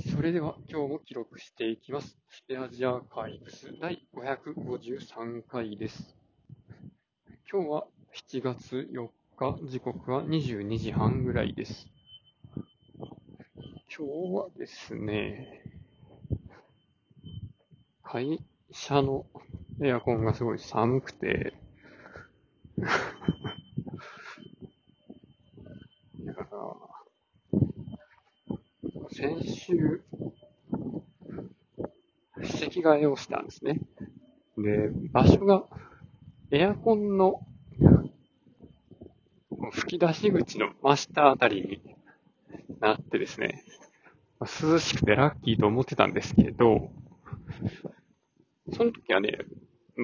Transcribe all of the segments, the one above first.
それでは今日も記録していきます。スペアジアーカイブス第553回です。今日は7月4日、時刻は22時半ぐらいです。今日はですね、会社のエアコンがすごい寒くて、だから先週、席替えをしたんですね。で、場所がエアコンの吹き出し口の真下あたりになってですね、涼しくてラッキーと思ってたんですけど、その時はね、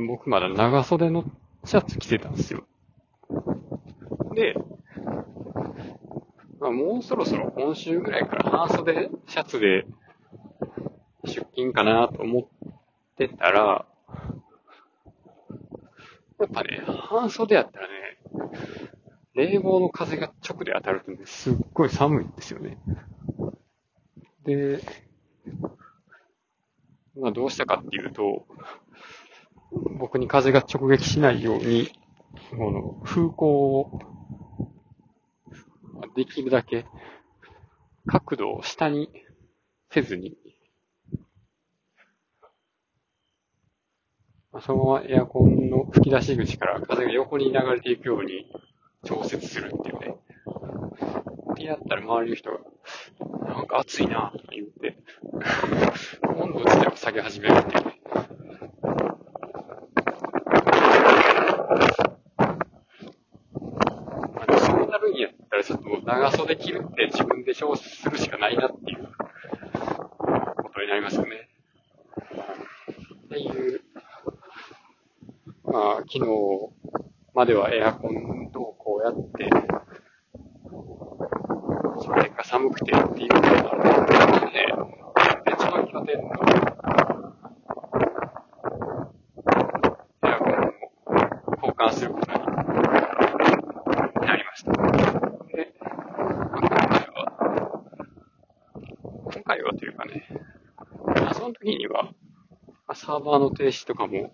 僕まだ長袖のシャツ着てたんですよ。で、まあ、もうそろそろ今週ぐらいから半袖シャツで出勤かなと思ってたら、やっぱね、半袖やったらね、冷房の風が直で当たるとね、すっごい寒いんですよね。で、まあどうしたかっていうと、僕に風が直撃しないように、この風向をできるだけ角度を下にせずに、そのままエアコンの吹き出し口から風が横に流れていくように調節するっていうね。ってやったら周りの人が、なんか暑いなとか言って、温度自体を下げ始めるっていうね。まあ、そうなるんやったらちょっと長袖着るって自分で調節するしかないなっていうことになりますよね。っていう、まあ、昨日まではエアコンどうこうやって、その結果寒くてっていうのがあって、別の拠点のエアコンを交換することになりました。で、今回は、今回はというかね、その時には、サーバーの停止とかも、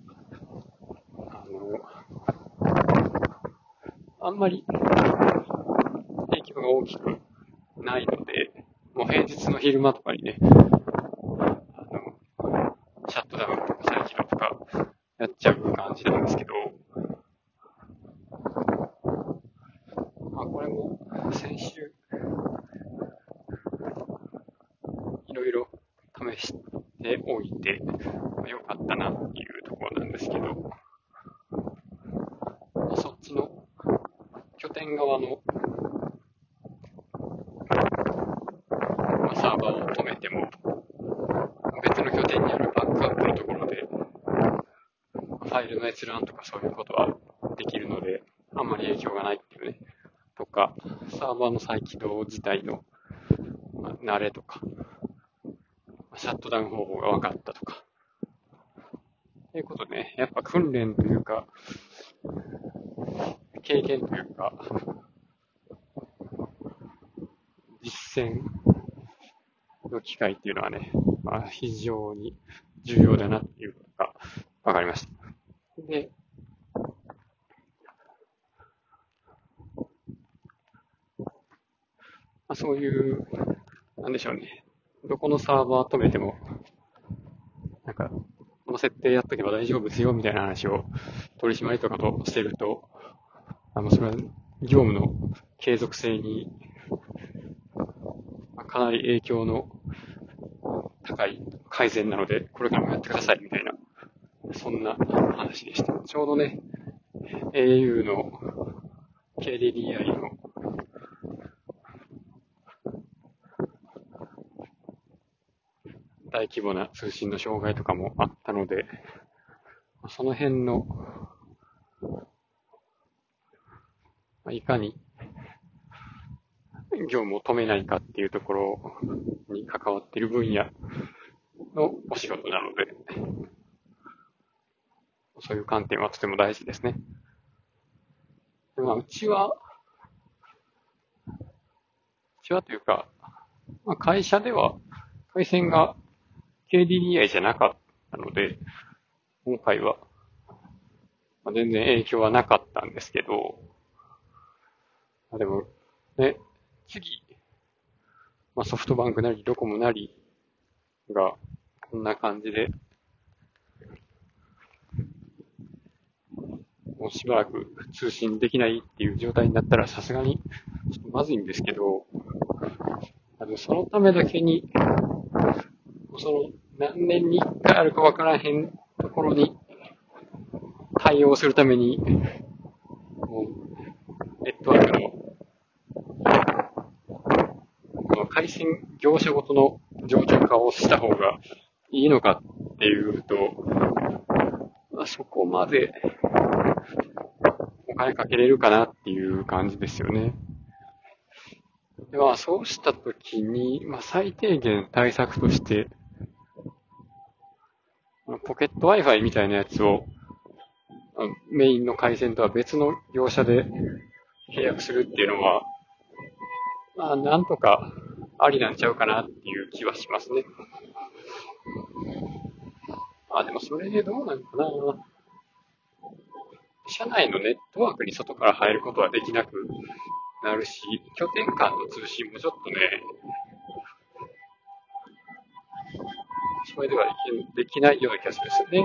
あの、あんまり影響が大きくないので、もう平日の昼間とかにね、あの、シャットダウンとか再起動とかやっちゃう感じなんですけど、まあこれも先週、いろいろ試しておいて、まあ良かったなっていうところなんですけど、まあそっちの拠点側の、まあ、サーバーを止めても、別の拠点にあるバックアップのところで、ファイルの閲覧とかそういうことはできるので、あんまり影響がないっていうね。とか、サーバーの再起動自体の、まあ慣れとか、シャットダウン方法が分かったとか。ということでね、やっぱ訓練というか、経験というか、実践の機会っていうのはね、まあ、非常に重要だなっていうことが分かりました。で、まあ、そういう、なんでしょうね。どこのサーバー止めても、なんか、この設定やっとけば大丈夫ですよみたいな話を取締りとかとしてると、あの、それは業務の継続性に、かなり影響の高い改善なので、これからもやってくださいみたいな、そんな話でした。ちょうどね、au の KDDI の大規模な通信の障害とかもあったので、その辺の、いかに業務を止めないかっていうところに関わっている分野のお仕事なので、そういう観点はとても大事ですね。まあ、うちは、うちはというか、まあ、会社では回線が KDDI じゃなかったので、今回は、まあ、全然影響はなかったんですけど、まあ、でも、ね、次、まあ、ソフトバンクなりドコモなりが、こんな感じで、もうしばらく通信できないっていう状態になったらさすがにちょっとまずいんですけど、あの、そのためだけに、その何年に一回あるかわからへんところに対応するために、もう、ネットワークの、この回線業者ごとの上場化をした方がいいのかっていうと、まあ、そこまでお金かけれるかなっていう感じですよね。でまあ、そうしたときに、まあ、最低限対策として、ポケット Wi-Fi みたいなやつを、メインの回線とは別の業者で契約するっていうのは、まあ、なんとかありなんちゃうかなっていう気はしますね。あ、でもそれでどうなのかな。社内のネットワークに外から入ることはできなくなるし、拠点間の通信もちょっとね、それではできないような気がするんですよね。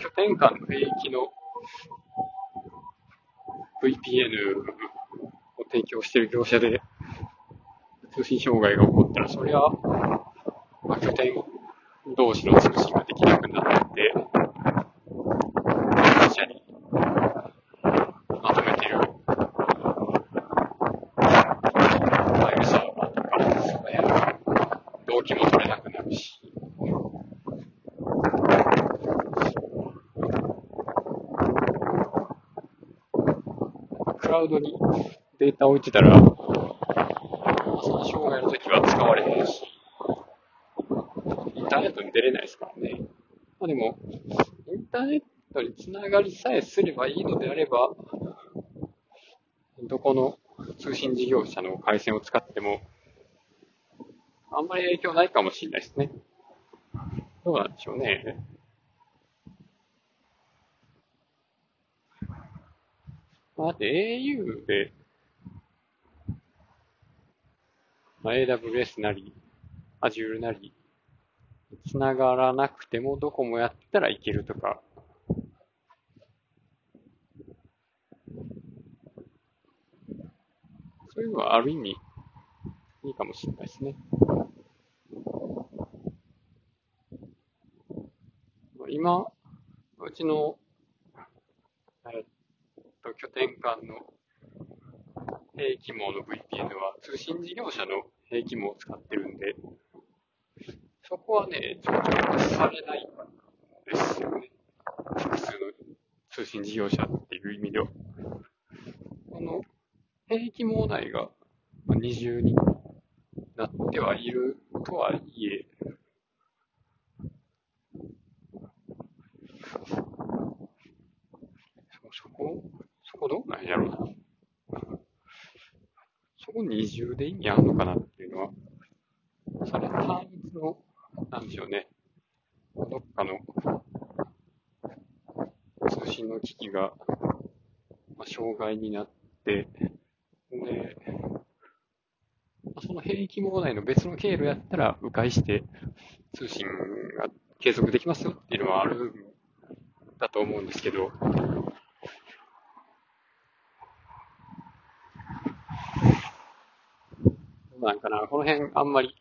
拠点間の領域の VPN を提供している業者で通信障害が起こったら、それは、まあ、拠点同士の通信ができなくなって、会社にまとめてる、ファイルサーバーとか、その辺の動機も取れなくなるし、クラウドにデータを置いてたら、その障害の時は使われへんし、インターネットに出れないですからね。まあでも、インターネットにつながりさえすればいいのであれば、どこの通信事業者の回線を使っても、あんまり影響ないかもしれないですね。どうなんでしょうね。まあ、だって。au で、まあ、AWS なり、Azure なり、繋がらなくてもどこもやったらいけるとか、そういうのはある意味いいかもしれないですね。今、うちの、拠点間の兵器網の VPN は通信事業者の兵器網を使ってるんで、そこはね、ちょっとされないんですよね。複数の通信事業者っていう意味では。この、兵器網内が二重になってはいるとはいえ、そこ、そこど？なんやろうな。そこ二重で意味あるのかなっていうのは、それ単一の、なんでしょうね。どっかの通信の機器が、まあ、障害になって、で、その兵器網内の別の経路やったら、迂回して通信が継続できますよっていうのはあるんだと思うんですけど、なんかな、この辺あんまり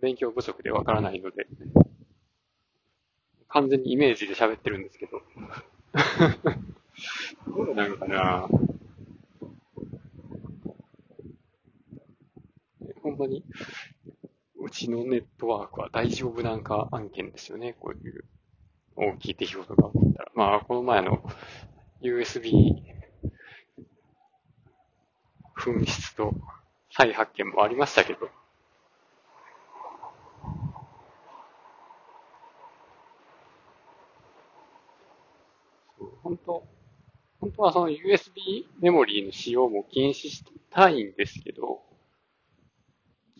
勉強不足でわからないので、完全にイメージで喋ってるんですけど。どうなのかなほんまに、うちのネットワークは大丈夫なんか案件ですよね。こういう大きい出来事が起こったら。まあ、この前の USB 紛失と再発見もありましたけど、本当、本当はその USB メモリーの使用も禁止したいんですけど、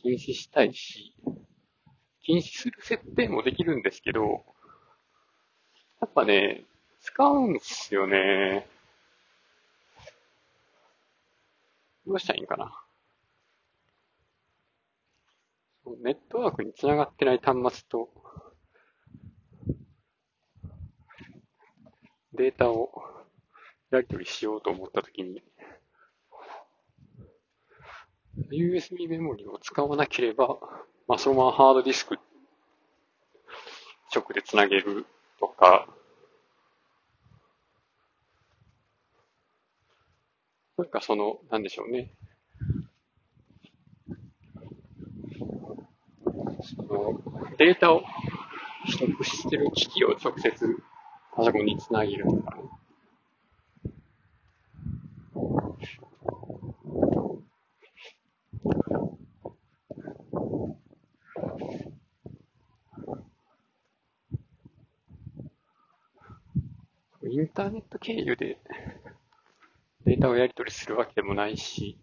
禁止したいし、禁止する設定もできるんですけど、やっぱね、使うんですよね。どうしたらいいんかな？ネットワークにつながってない端末と、データをやり取りしようと思ったときに、USB メモリを使わなければ、まあ、そのままハードディスク直でつなげるとか、なんかその、なんでしょうね。その、データを取得してる機器を直接パソコンにつなげるとかね。インターネット経由でデータをやり取りするわけでもないし、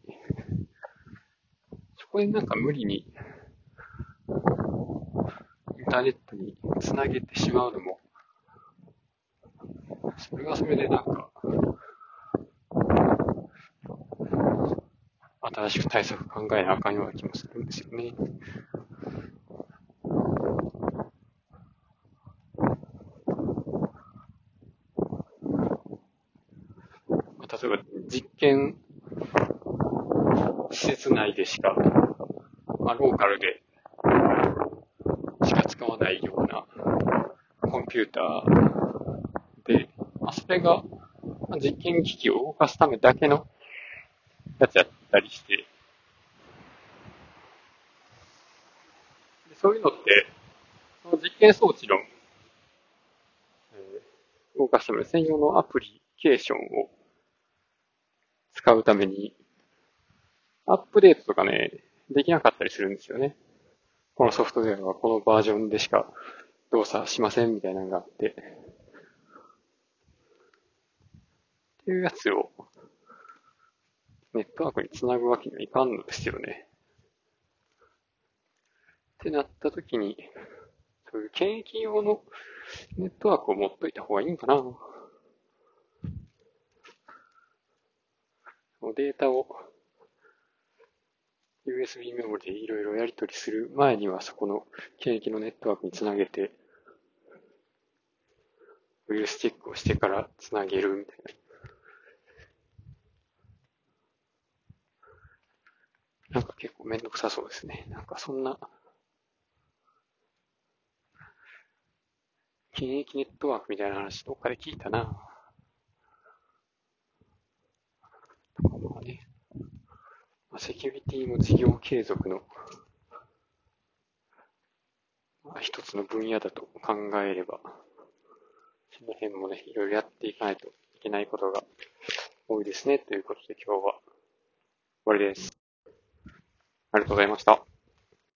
そこでなんか無理にインターネットにつなげてしまうのも、それはそれでなんか、新しく対策考えなあかんような気もするんですよね。例えば実験施設内でしか、まあ、ローカルでしか使わないようなコンピューターで、まあ、それが実験機器を動かすためだけのやつやったりして、そういうのって、その実験装置の、えー、動かすための専用のアプリケーションを使うために、アップデートとかね、できなかったりするんですよね。このソフトウェアはこのバージョンでしか動作しませんみたいなのがあって。っていうやつをネットワークにつなぐわけにはいかんのですよね。ってなった時に、そういう検疫用のネットワークを持っといた方がいいんかな。データを USB メモリでいろいろやり取りする前にはそこの検疫のネットワークにつなげて、ウイルスチェックをしてからつなげるみたいな。なんか結構めんどくさそうですね。なんかそんな、検疫ネットワークみたいな話どっかで聞いたな。まあねセキュリティの事業継続の、まあ、一つの分野だと考えれば、その辺もね、いろいろやっていかないといけないことが多いですね。ということで今日は終わりです。ありがとうございました。